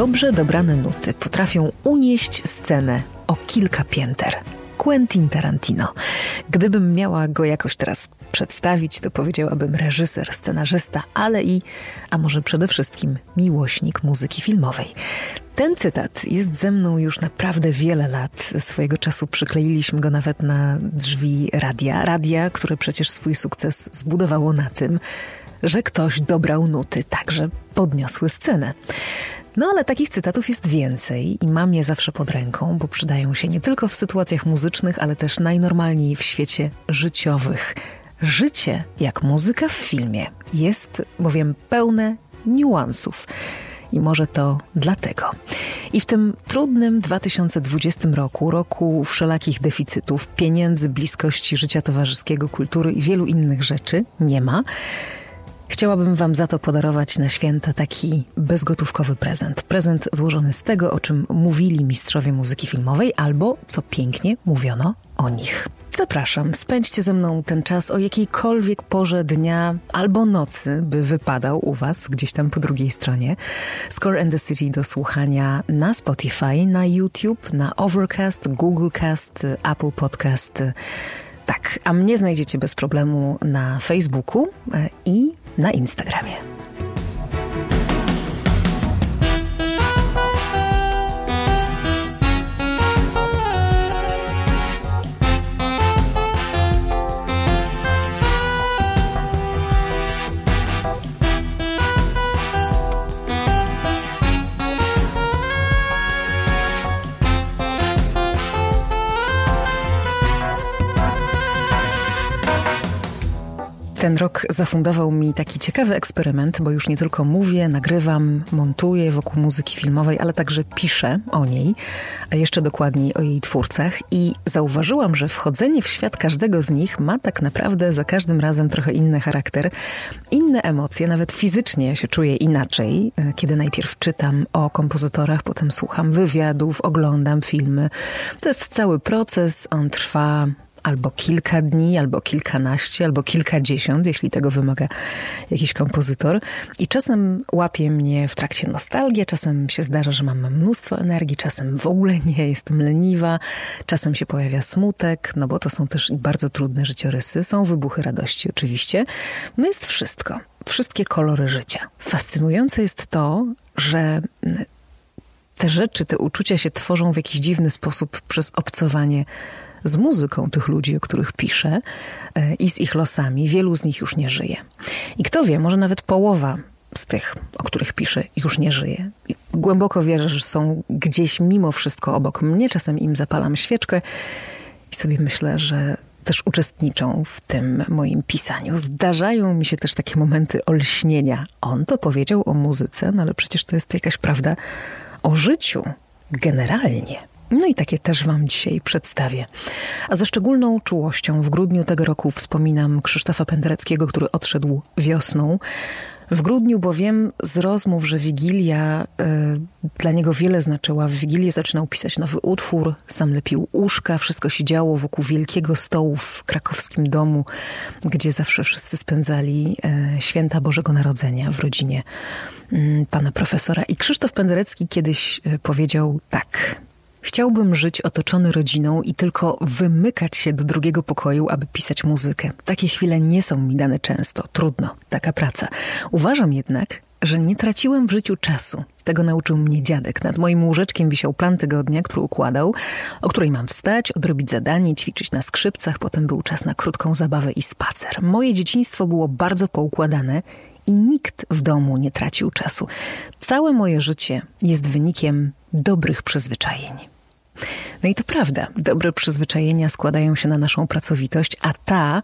Dobrze dobrane nuty potrafią unieść scenę o kilka pięter. Quentin Tarantino. Gdybym miała go jakoś teraz przedstawić, to powiedziałabym reżyser, scenarzysta, ale i, a może przede wszystkim, miłośnik muzyki filmowej. Ten cytat jest ze mną już naprawdę wiele lat. Swojego czasu przykleiliśmy go nawet na drzwi radia. Radia, które przecież swój sukces zbudowało na tym, że ktoś dobrał nuty, także podniosły scenę. No ale takich cytatów jest więcej i mam je zawsze pod ręką, bo przydają się nie tylko w sytuacjach muzycznych, ale też najnormalniej w świecie życiowych. Życie, jak muzyka w filmie, jest bowiem pełne niuansów. I może to dlatego. I w tym trudnym 2020 roku, roku wszelakich deficytów, pieniędzy, bliskości życia towarzyskiego, kultury i wielu innych rzeczy nie ma. Chciałabym Wam za to podarować na święta taki bezgotówkowy prezent. Prezent złożony z tego, o czym mówili mistrzowie muzyki filmowej, albo co pięknie mówiono o nich. Zapraszam, spędźcie ze mną ten czas o jakiejkolwiek porze dnia albo nocy, by wypadał u Was gdzieś tam po drugiej stronie. Score and the City do słuchania na Spotify, na YouTube, na Overcast, Googlecast, Apple Podcast. Tak, a mnie znajdziecie bez problemu na Facebooku e, i na Instagramie. Rok zafundował mi taki ciekawy eksperyment, bo już nie tylko mówię, nagrywam, montuję wokół muzyki filmowej, ale także piszę o niej, a jeszcze dokładniej o jej twórcach. I zauważyłam, że wchodzenie w świat każdego z nich ma tak naprawdę za każdym razem trochę inny charakter, inne emocje, nawet fizycznie się czuję inaczej, e, kiedy najpierw czytam o kompozytorach, potem słucham wywiadów, oglądam filmy. To jest cały proces, on trwa albo kilka dni, albo kilkanaście, albo kilkadziesiąt, jeśli tego wymaga jakiś kompozytor. I czasem łapie mnie w trakcie nostalgia, czasem się zdarza, że mam mnóstwo energii, czasem w ogóle nie, jestem leniwa, czasem się pojawia smutek, no bo to są też bardzo trudne życiorysy, są wybuchy radości oczywiście. No jest wszystko, wszystkie kolory życia. Fascynujące jest to, że te rzeczy, te uczucia się tworzą w jakiś dziwny sposób przez obcowanie z muzyką tych ludzi, o których piszę e, i z ich losami. Wielu z nich już nie żyje. I kto wie, może nawet połowa z tych, o których piszę, już nie żyje. Głęboko wierzę, że są gdzieś mimo wszystko obok mnie. Czasem im zapalam świeczkę i sobie myślę, że też uczestniczą w tym moim pisaniu. Zdarzają mi się też takie momenty olśnienia. On to powiedział o muzyce, no ale przecież to jest jakaś prawda o życiu generalnie. No i takie też Wam dzisiaj przedstawię. A ze szczególną czułością w grudniu tego roku wspominam Krzysztofa Pendereckiego, który odszedł wiosną. W grudniu bowiem z rozmów, że Wigilia y, dla niego wiele znaczyła. W Wigilię zaczynał pisać nowy utwór, sam lepił łóżka, wszystko się działo wokół wielkiego stołu w krakowskim domu, gdzie zawsze wszyscy spędzali y, święta Bożego Narodzenia w rodzinie y, pana profesora. I Krzysztof Penderecki kiedyś y, powiedział tak... Chciałbym żyć otoczony rodziną i tylko wymykać się do drugiego pokoju, aby pisać muzykę. Takie chwile nie są mi dane często. Trudno, taka praca. Uważam jednak, że nie traciłem w życiu czasu. Tego nauczył mnie dziadek. Nad moim łóżeczkiem wisiał plan tygodnia, który układał, o której mam wstać, odrobić zadanie, ćwiczyć na skrzypcach, potem był czas na krótką zabawę i spacer. Moje dzieciństwo było bardzo poukładane i nikt w domu nie tracił czasu. Całe moje życie jest wynikiem dobrych przyzwyczajeń. No i to prawda, dobre przyzwyczajenia składają się na naszą pracowitość, a ta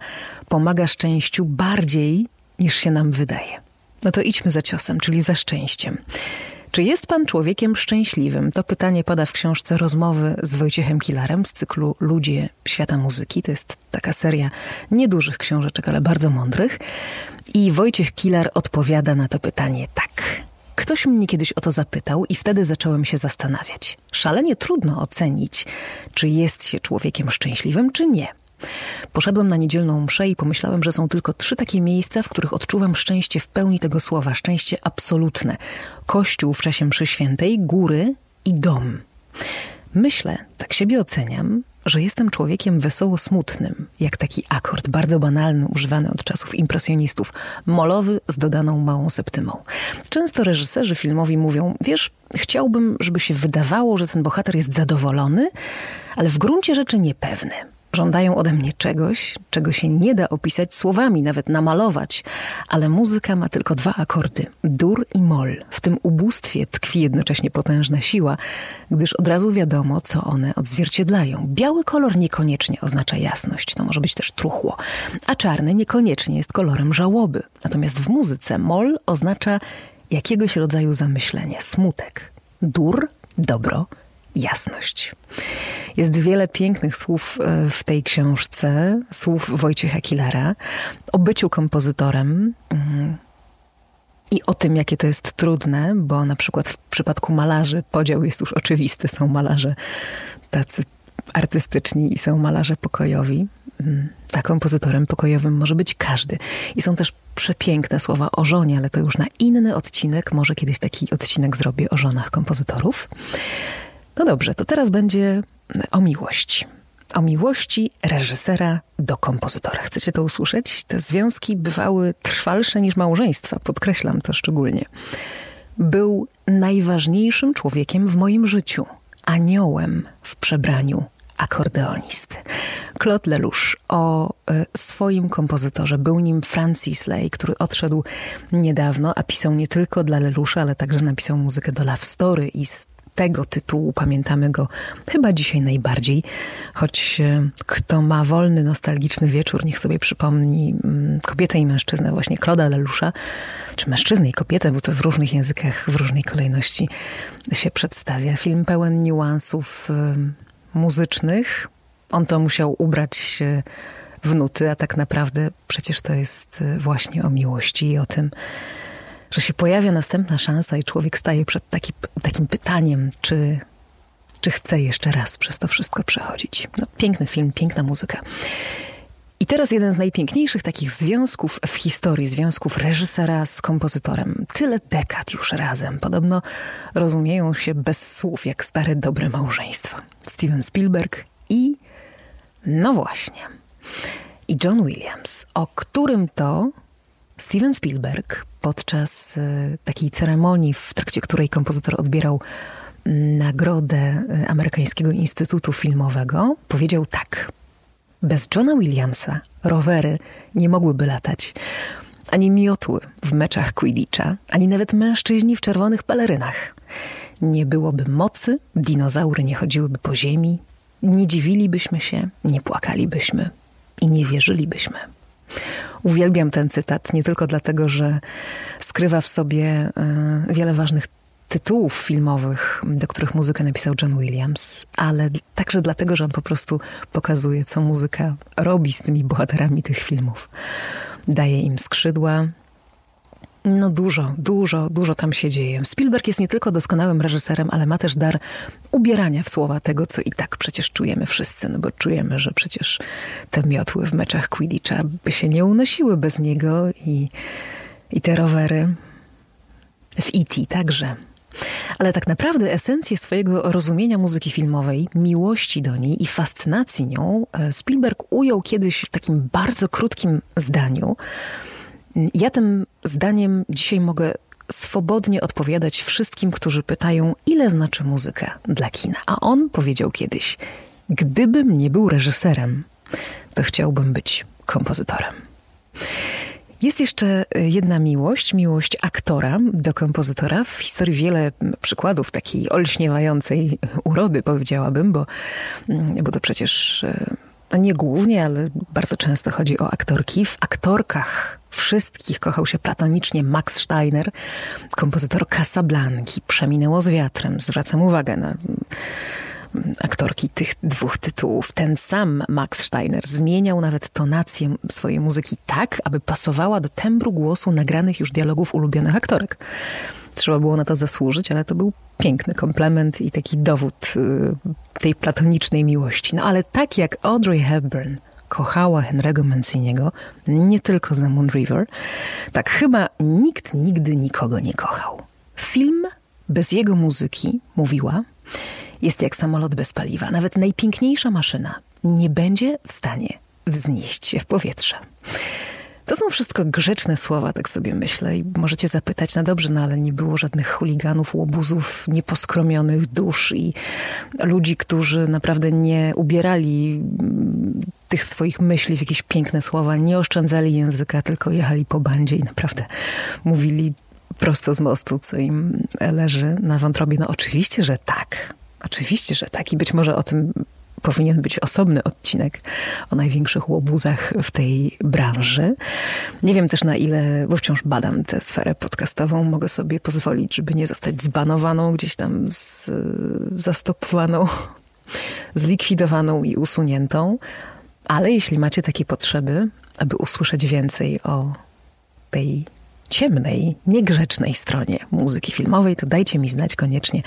pomaga szczęściu bardziej niż się nam wydaje. No to idźmy za ciosem, czyli za szczęściem. Czy jest pan człowiekiem szczęśliwym? To pytanie pada w książce Rozmowy z Wojciechem Kilarem z cyklu Ludzie Świata Muzyki. To jest taka seria niedużych książeczek, ale bardzo mądrych. I Wojciech Kilar odpowiada na to pytanie tak. Ktoś mnie kiedyś o to zapytał i wtedy zacząłem się zastanawiać. Szalenie trudno ocenić, czy jest się człowiekiem szczęśliwym, czy nie. Poszedłem na niedzielną mszę i pomyślałem, że są tylko trzy takie miejsca, w których odczuwam szczęście w pełni tego słowa, szczęście absolutne. Kościół w czasie mszy świętej, góry i dom. Myślę, tak siebie oceniam, że jestem człowiekiem wesoło smutnym, jak taki akord bardzo banalny, używany od czasów impresjonistów, molowy z dodaną małą septymą. Często reżyserzy filmowi mówią: Wiesz, chciałbym, żeby się wydawało, że ten bohater jest zadowolony, ale w gruncie rzeczy niepewny. Żądają ode mnie czegoś, czego się nie da opisać słowami, nawet namalować, ale muzyka ma tylko dwa akordy dur i mol. W tym ubóstwie tkwi jednocześnie potężna siła, gdyż od razu wiadomo, co one odzwierciedlają. Biały kolor niekoniecznie oznacza jasność, to może być też truchło, a czarny niekoniecznie jest kolorem żałoby. Natomiast w muzyce mol oznacza jakiegoś rodzaju zamyślenie, smutek. Dur, dobro, jasność. Jest wiele pięknych słów e, w tej książce, słów Wojciecha Kilera, o byciu kompozytorem mm, i o tym, jakie to jest trudne, bo na przykład w przypadku malarzy podział jest już oczywisty. Są malarze tacy artystyczni i są malarze pokojowi. Mm, a kompozytorem pokojowym może być każdy. I są też przepiękne słowa o żonie, ale to już na inny odcinek. Może kiedyś taki odcinek zrobię o żonach kompozytorów. No dobrze, to teraz będzie o miłości. O miłości reżysera do kompozytora. Chcecie to usłyszeć? Te związki bywały trwalsze niż małżeństwa, podkreślam to szczególnie. Był najważniejszym człowiekiem w moim życiu, aniołem w przebraniu akordeonisty. Claude Lelouch o y, swoim kompozytorze. Był nim Francis Lay, który odszedł niedawno, a pisał nie tylko dla Leloucha, ale także napisał muzykę do Love Story i z tego tytułu pamiętamy go chyba dzisiaj najbardziej. Choć e, kto ma wolny, nostalgiczny wieczór, niech sobie przypomni mm, kobietę i mężczyznę, właśnie Claude'a Lelusza, czy mężczyznę i kobietę, bo to w różnych językach, w różnej kolejności się przedstawia. Film pełen niuansów e, muzycznych. On to musiał ubrać w nuty, a tak naprawdę przecież to jest e, właśnie o miłości i o tym, że się pojawia następna szansa i człowiek staje przed taki, takim pytaniem, czy, czy chce jeszcze raz przez to wszystko przechodzić. No, piękny film, piękna muzyka. I teraz jeden z najpiękniejszych takich związków w historii, związków reżysera z kompozytorem. Tyle dekad już razem. Podobno rozumieją się bez słów, jak stare, dobre małżeństwo. Steven Spielberg i, no właśnie, i John Williams, o którym to Steven Spielberg podczas y, takiej ceremonii, w trakcie której kompozytor odbierał mm, nagrodę y, Amerykańskiego Instytutu Filmowego, powiedział tak. Bez Johna Williamsa rowery nie mogłyby latać, ani miotły w meczach Quidditcha, ani nawet mężczyźni w czerwonych pelerynach. Nie byłoby mocy, dinozaury nie chodziłyby po ziemi, nie dziwilibyśmy się, nie płakalibyśmy i nie wierzylibyśmy. Uwielbiam ten cytat nie tylko dlatego, że skrywa w sobie e, wiele ważnych tytułów filmowych, do których muzykę napisał John Williams, ale także dlatego, że on po prostu pokazuje, co muzyka robi z tymi bohaterami tych filmów. Daje im skrzydła, no dużo, dużo, dużo tam się dzieje. Spielberg jest nie tylko doskonałym reżyserem, ale ma też dar ubierania w słowa tego, co i tak przecież czujemy wszyscy, no bo czujemy, że przecież te miotły w meczach Quidditcha by się nie unosiły bez niego i, i te rowery w E.T. także. Ale tak naprawdę esencję swojego rozumienia muzyki filmowej, miłości do niej i fascynacji nią e, Spielberg ujął kiedyś w takim bardzo krótkim zdaniu, ja tym zdaniem dzisiaj mogę swobodnie odpowiadać wszystkim, którzy pytają, ile znaczy muzyka dla kina. A on powiedział kiedyś: Gdybym nie był reżyserem, to chciałbym być kompozytorem. Jest jeszcze jedna miłość, miłość aktora do kompozytora. W historii wiele przykładów takiej olśniewającej urody, powiedziałabym, bo, bo to przecież no nie głównie, ale bardzo często chodzi o aktorki. W aktorkach wszystkich kochał się platonicznie Max Steiner, kompozytor Casablanki. Przeminęło z wiatrem. Zwracam uwagę na aktorki tych dwóch tytułów. Ten sam Max Steiner zmieniał nawet tonację swojej muzyki tak, aby pasowała do tembru głosu nagranych już dialogów ulubionych aktorek. Trzeba było na to zasłużyć, ale to był piękny komplement i taki dowód y, tej platonicznej miłości. No ale tak jak Audrey Hepburn kochała Henry'ego Manciniego, nie tylko za Moon River, tak chyba nikt nigdy nikogo nie kochał. Film bez jego muzyki, mówiła, jest jak samolot bez paliwa. Nawet najpiękniejsza maszyna nie będzie w stanie wznieść się w powietrze. To są wszystko grzeczne słowa, tak sobie myślę. I możecie zapytać, no dobrze, no ale nie było żadnych chuliganów, łobuzów, nieposkromionych dusz i ludzi, którzy naprawdę nie ubierali mm, tych swoich myśli w jakieś piękne słowa, nie oszczędzali języka, tylko jechali po bandzie i naprawdę mówili prosto z mostu, co im leży na wątrobie. No oczywiście, że tak. Oczywiście, że tak. I być może o tym powinien być osobny odcinek o największych łobuzach w tej branży. Nie wiem też na ile, bo wciąż badam tę sferę podcastową, mogę sobie pozwolić, żeby nie zostać zbanowaną, gdzieś tam z, zastopowaną, zlikwidowaną i usuniętą. Ale jeśli macie takie potrzeby, aby usłyszeć więcej o tej ciemnej, niegrzecznej stronie muzyki filmowej, to dajcie mi znać koniecznie.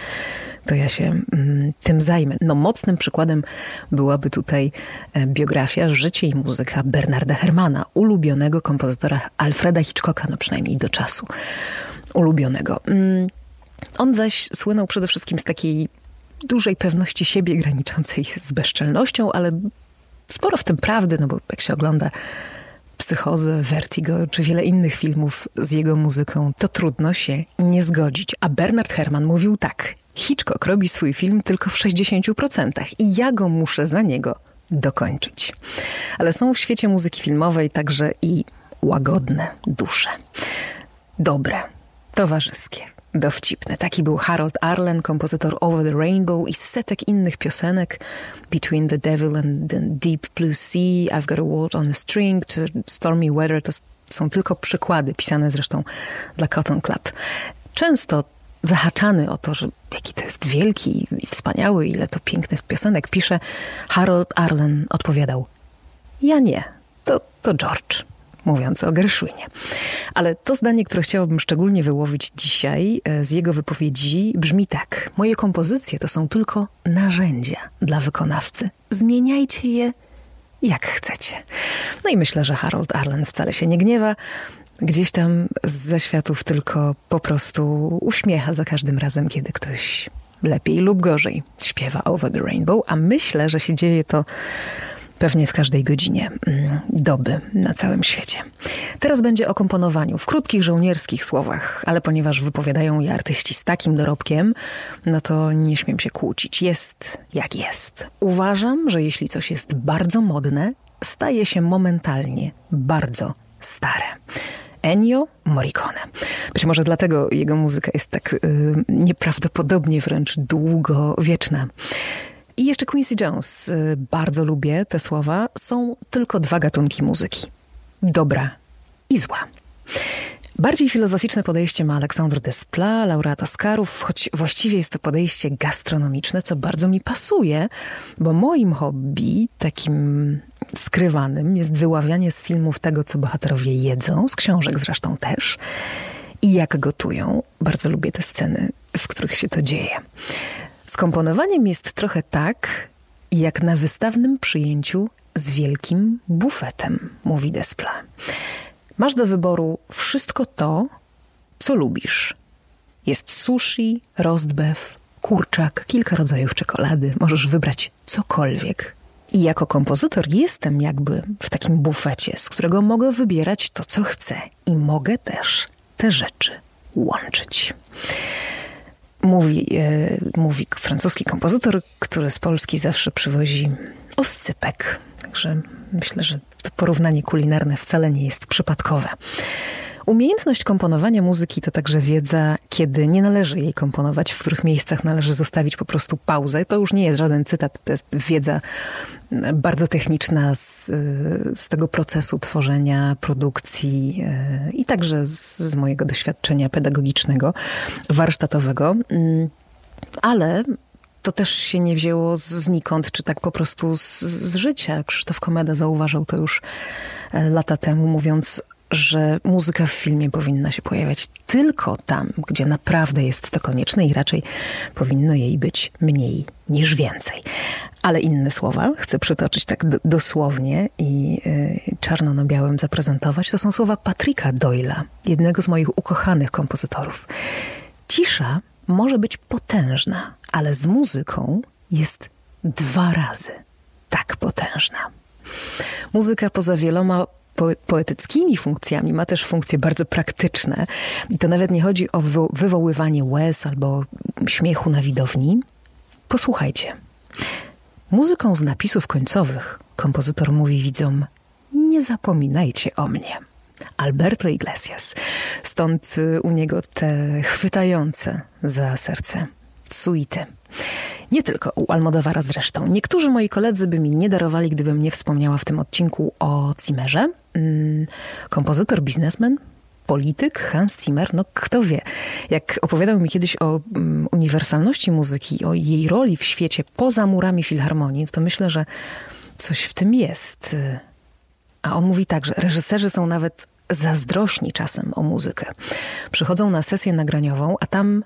To ja się mm, tym zajmę. No, mocnym przykładem byłaby tutaj e, biografia Życie i muzyka Bernarda Hermana, ulubionego kompozytora Alfreda Hitchcocka, no przynajmniej do czasu ulubionego. Mm, on zaś słynął przede wszystkim z takiej dużej pewności siebie, graniczącej z bezczelnością, ale sporo w tym prawdy, no bo jak się ogląda Psychozę, Vertigo czy wiele innych filmów z jego muzyką, to trudno się nie zgodzić. A Bernard Herrmann mówił tak: Hitchcock robi swój film tylko w 60% i ja go muszę za niego dokończyć. Ale są w świecie muzyki filmowej także i łagodne dusze. Dobre, towarzyskie dowcipny. Taki był Harold Arlen, kompozytor Over the Rainbow i setek innych piosenek Between the Devil and the Deep Blue Sea, I've Got a Waltz on a String czy Stormy Weather to są tylko przykłady, pisane zresztą dla Cotton Club. Często zahaczany o to, że jaki to jest wielki i wspaniały, ile to pięknych piosenek pisze, Harold Arlen odpowiadał: Ja nie, to, to George mówiąc o Gershwinie. Ale to zdanie, które chciałabym szczególnie wyłowić dzisiaj e, z jego wypowiedzi, brzmi tak. Moje kompozycje to są tylko narzędzia dla wykonawcy. Zmieniajcie je jak chcecie. No i myślę, że Harold Arlen wcale się nie gniewa. Gdzieś tam ze światów tylko po prostu uśmiecha za każdym razem, kiedy ktoś lepiej lub gorzej śpiewa Over the Rainbow, a myślę, że się dzieje to pewnie w każdej godzinie mm, doby na całym świecie. Teraz będzie o komponowaniu w krótkich żołnierskich słowach, ale ponieważ wypowiadają je artyści z takim dorobkiem, no to nie śmiem się kłócić. Jest jak jest. Uważam, że jeśli coś jest bardzo modne, staje się momentalnie bardzo stare. Ennio Morricone. Być może dlatego jego muzyka jest tak y, nieprawdopodobnie wręcz długowieczna. I jeszcze Quincy Jones. Y, bardzo lubię te słowa. Są tylko dwa gatunki muzyki. Dobra i zła. Bardziej filozoficzne podejście ma Aleksandr Desplat, laureat Oscarów, choć właściwie jest to podejście gastronomiczne, co bardzo mi pasuje, bo moim hobby, takim skrywanym, jest wyławianie z filmów tego, co bohaterowie jedzą, z książek zresztą też, i jak gotują. Bardzo lubię te sceny, w których się to dzieje. Komponowaniem jest trochę tak, jak na wystawnym przyjęciu z wielkim bufetem, mówi Despla. Masz do wyboru wszystko to, co lubisz. Jest sushi, rostbeef, kurczak, kilka rodzajów czekolady. Możesz wybrać cokolwiek. I jako kompozytor jestem jakby w takim bufecie, z którego mogę wybierać to, co chcę. I mogę też te rzeczy łączyć mówi, e, mówi francuski kompozytor, który z Polski zawsze przywozi oscypek. Także myślę, że to porównanie kulinarne wcale nie jest przypadkowe. Umiejętność komponowania muzyki to także wiedza, kiedy nie należy jej komponować, w których miejscach należy zostawić po prostu pauzę. To już nie jest żaden cytat, to jest wiedza bardzo techniczna z, z tego procesu tworzenia, produkcji e, i także z, z mojego doświadczenia pedagogicznego, warsztatowego. Mm, ale to też się nie wzięło znikąd, czy tak po prostu z, z życia. Krzysztof Komeda zauważył to już e, lata temu, mówiąc że muzyka w filmie powinna się pojawiać tylko tam, gdzie naprawdę jest to konieczne i raczej powinno jej być mniej niż więcej. Ale inne słowa chcę przytoczyć tak dosłownie i y, czarno na białym zaprezentować. To są słowa Patricka Doyla, jednego z moich ukochanych kompozytorów. Cisza może być potężna, ale z muzyką jest dwa razy tak potężna. Muzyka poza wieloma poetyckimi funkcjami ma też funkcje bardzo praktyczne. I to nawet nie chodzi o wywoływanie łez albo śmiechu na widowni. Posłuchajcie. Muzyką z napisów końcowych kompozytor mówi widzom: Nie zapominajcie o mnie. Alberto Iglesias. Stąd y, u niego te chwytające za serce suity. Nie tylko u Almodovara zresztą. Niektórzy moi koledzy by mi nie darowali, gdybym nie wspomniała w tym odcinku o Zimmerze. Mm, kompozytor, biznesmen, polityk Hans Zimmer, no kto wie. Jak opowiadał mi kiedyś o um, uniwersalności muzyki, o jej roli w świecie poza murami filharmonii, to myślę, że coś w tym jest. A on mówi tak, że reżyserzy są nawet zazdrośni czasem o muzykę. Przychodzą na sesję nagraniową, a tam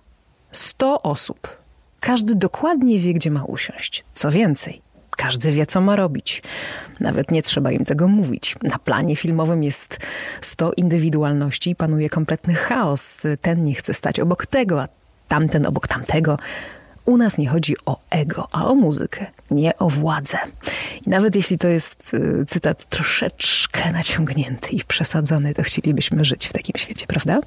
100 osób każdy dokładnie wie, gdzie ma usiąść. Co więcej, każdy wie, co ma robić. Nawet nie trzeba im tego mówić. Na planie filmowym jest 100 indywidualności i panuje kompletny chaos. Ten nie chce stać obok tego, a tamten obok tamtego. U nas nie chodzi o ego, a o muzykę, nie o władzę. I nawet jeśli to jest y, cytat troszeczkę naciągnięty i przesadzony, to chcielibyśmy żyć w takim świecie, prawda?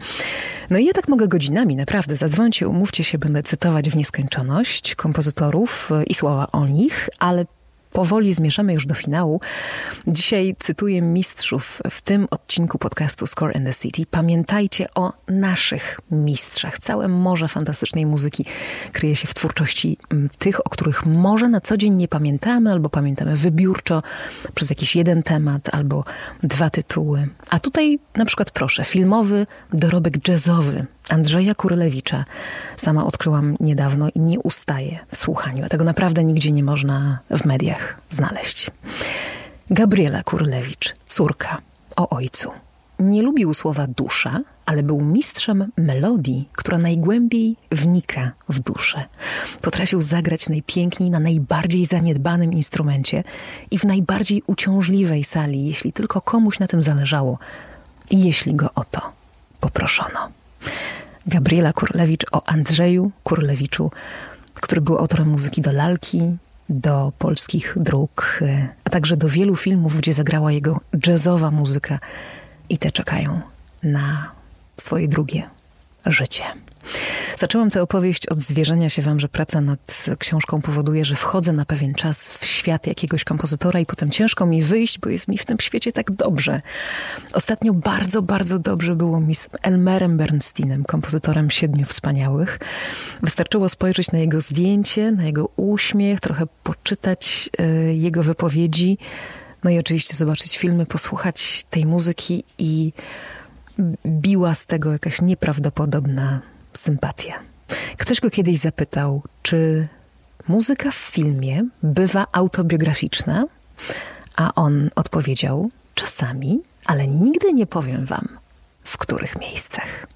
No i ja tak mogę godzinami, naprawdę. Zadzwońcie, umówcie się, będę cytować w nieskończoność kompozytorów y, i słowa o nich, ale powoli zmierzamy już do finału. Dzisiaj cytuję mistrzów w tym odcinku podcastu Score in the City. Pamiętajcie o naszych mistrzach. Całe morze fantastycznej muzyki kryje się w twórczości mm, tych, o których może na co dzień nie pamiętamy, albo pamiętamy wybiórczo przez jakiś jeden temat, albo dwa tytuły. A tutaj na przykład proszę, filmowy dorobek jazzowy Andrzeja Kurlewicza sama odkryłam niedawno i nie ustaję w słuchaniu, a tego naprawdę nigdzie nie można w mediach znaleźć. Gabriela Kurlewicz, córka, o ojcu. Nie lubił słowa dusza, ale był mistrzem melodii, która najgłębiej wnika w duszę. Potrafił zagrać najpiękniej na najbardziej zaniedbanym instrumencie i w najbardziej uciążliwej sali, jeśli tylko komuś na tym zależało i jeśli go o to poproszono. Gabriela Kurlewicz o Andrzeju Kurlewiczu, który był autorem muzyki do lalki, do polskich dróg, a także do wielu filmów, gdzie zagrała jego jazzowa muzyka i te czekają na swoje drugie życie. Zaczęłam tę opowieść od zwierzenia się wam, że praca nad książką powoduje, że wchodzę na pewien czas w świat jakiegoś kompozytora i potem ciężko mi wyjść, bo jest mi w tym świecie tak dobrze. Ostatnio bardzo, bardzo dobrze było mi z Elmerem Bernsteinem, kompozytorem Siedmiu Wspaniałych. Wystarczyło spojrzeć na jego zdjęcie, na jego uśmiech, trochę poczytać y, jego wypowiedzi, no i oczywiście zobaczyć filmy, posłuchać tej muzyki i biła z tego jakaś nieprawdopodobna sympatia. Ktoś go kiedyś zapytał, czy muzyka w filmie bywa autobiograficzna, a on odpowiedział: Czasami, ale nigdy nie powiem wam, w których miejscach.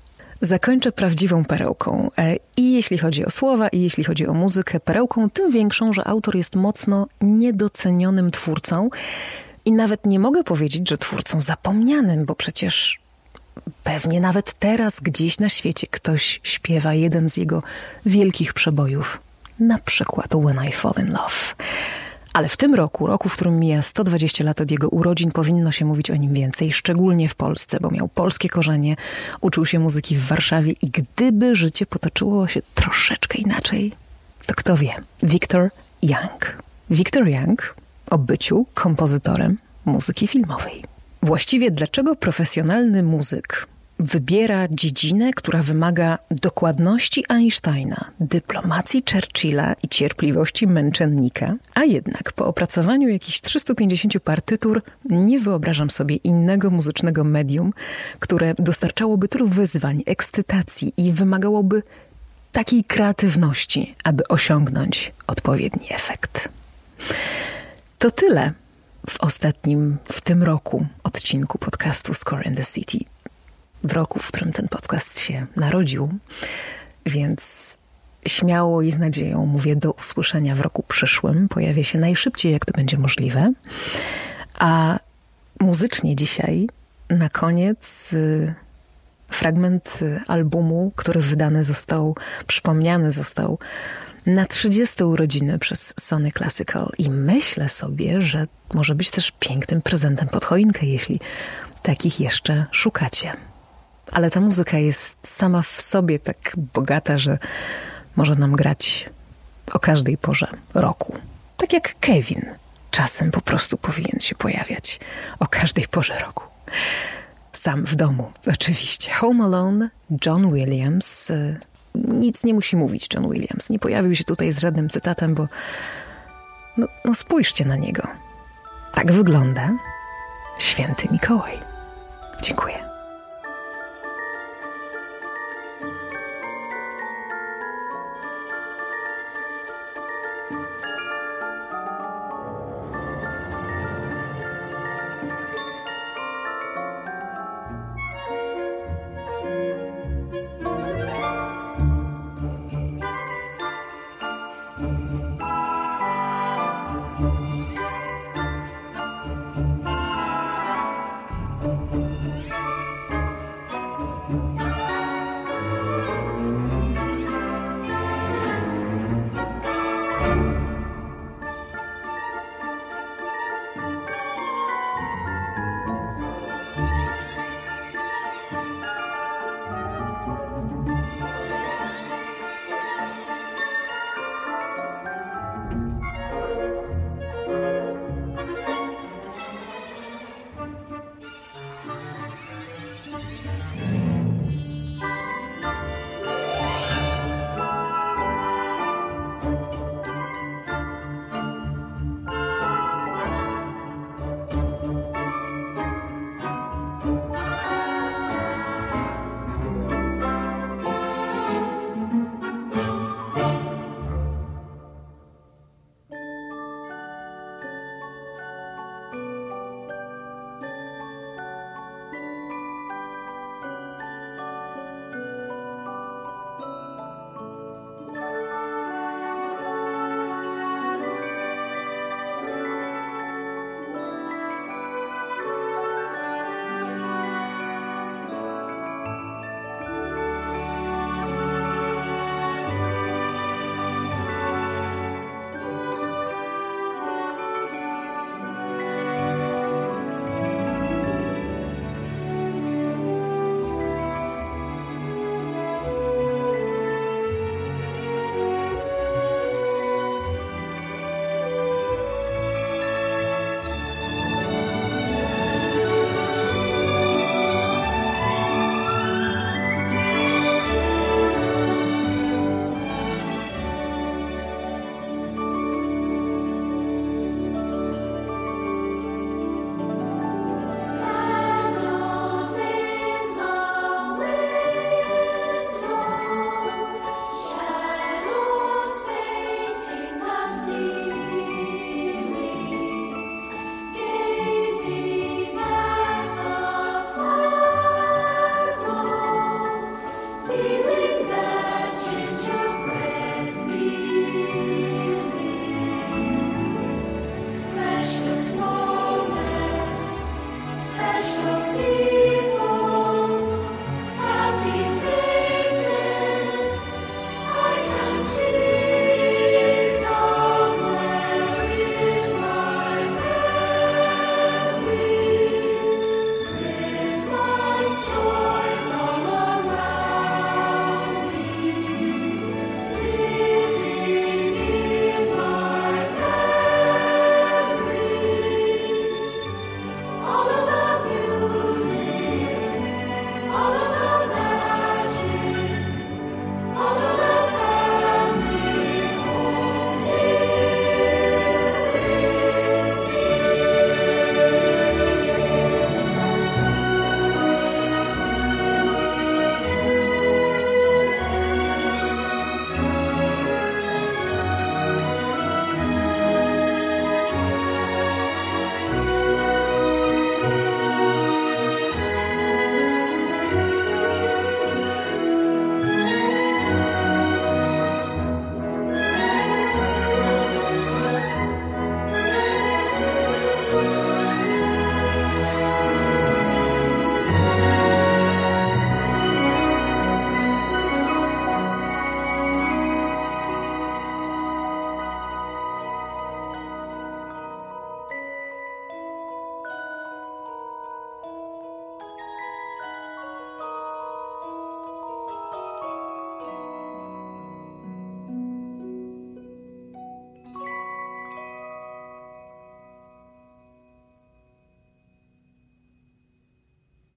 Zakończę prawdziwą perełką. E, I jeśli chodzi o słowa, i jeśli chodzi o muzykę, perełką tym większą, że autor jest mocno niedocenionym twórcą. I nawet nie mogę powiedzieć, że twórcą zapomnianym, bo przecież Pewnie nawet teraz gdzieś na świecie ktoś śpiewa jeden z jego wielkich przebojów, na przykład When I Fall in Love. Ale w tym roku, roku, w którym mija 120 lat od jego urodzin, powinno się mówić o nim więcej, szczególnie w Polsce, bo miał polskie korzenie, uczył się muzyki w Warszawie i gdyby życie potoczyło się troszeczkę inaczej, to kto wie? Victor Young. Victor Young o byciu kompozytorem muzyki filmowej. Właściwie dlaczego profesjonalny muzyk wybiera dziedzinę, która wymaga dokładności Einsteina, dyplomacji Churchilla i cierpliwości męczennika, a jednak po opracowaniu jakichś 350 partytur nie wyobrażam sobie innego muzycznego medium, które dostarczałoby tylu wyzwań, ekscytacji i wymagałoby takiej kreatywności, aby osiągnąć odpowiedni efekt. To tyle w ostatnim, w tym roku odcinku podcastu Score in the City. W roku, w którym ten podcast się narodził, więc śmiało i z nadzieją mówię do usłyszenia w roku przyszłym. Pojawię się najszybciej, jak to będzie możliwe. A muzycznie dzisiaj, na koniec, fragment albumu, który wydany został, przypomniany został na 30 urodziny przez Sony Classical i myślę sobie, że może być też pięknym prezentem pod choinkę, jeśli takich jeszcze szukacie. Ale ta muzyka jest sama w sobie tak bogata, że może nam grać o każdej porze roku. Tak jak Kevin czasem po prostu powinien się pojawiać o każdej porze roku. Sam w domu, oczywiście. Home Alone, John Williams. Nic nie musi mówić John Williams. Nie pojawił się tutaj z żadnym cytatem, bo no, no spójrzcie na niego. Tak wygląda święty Mikołaj. Dziękuję.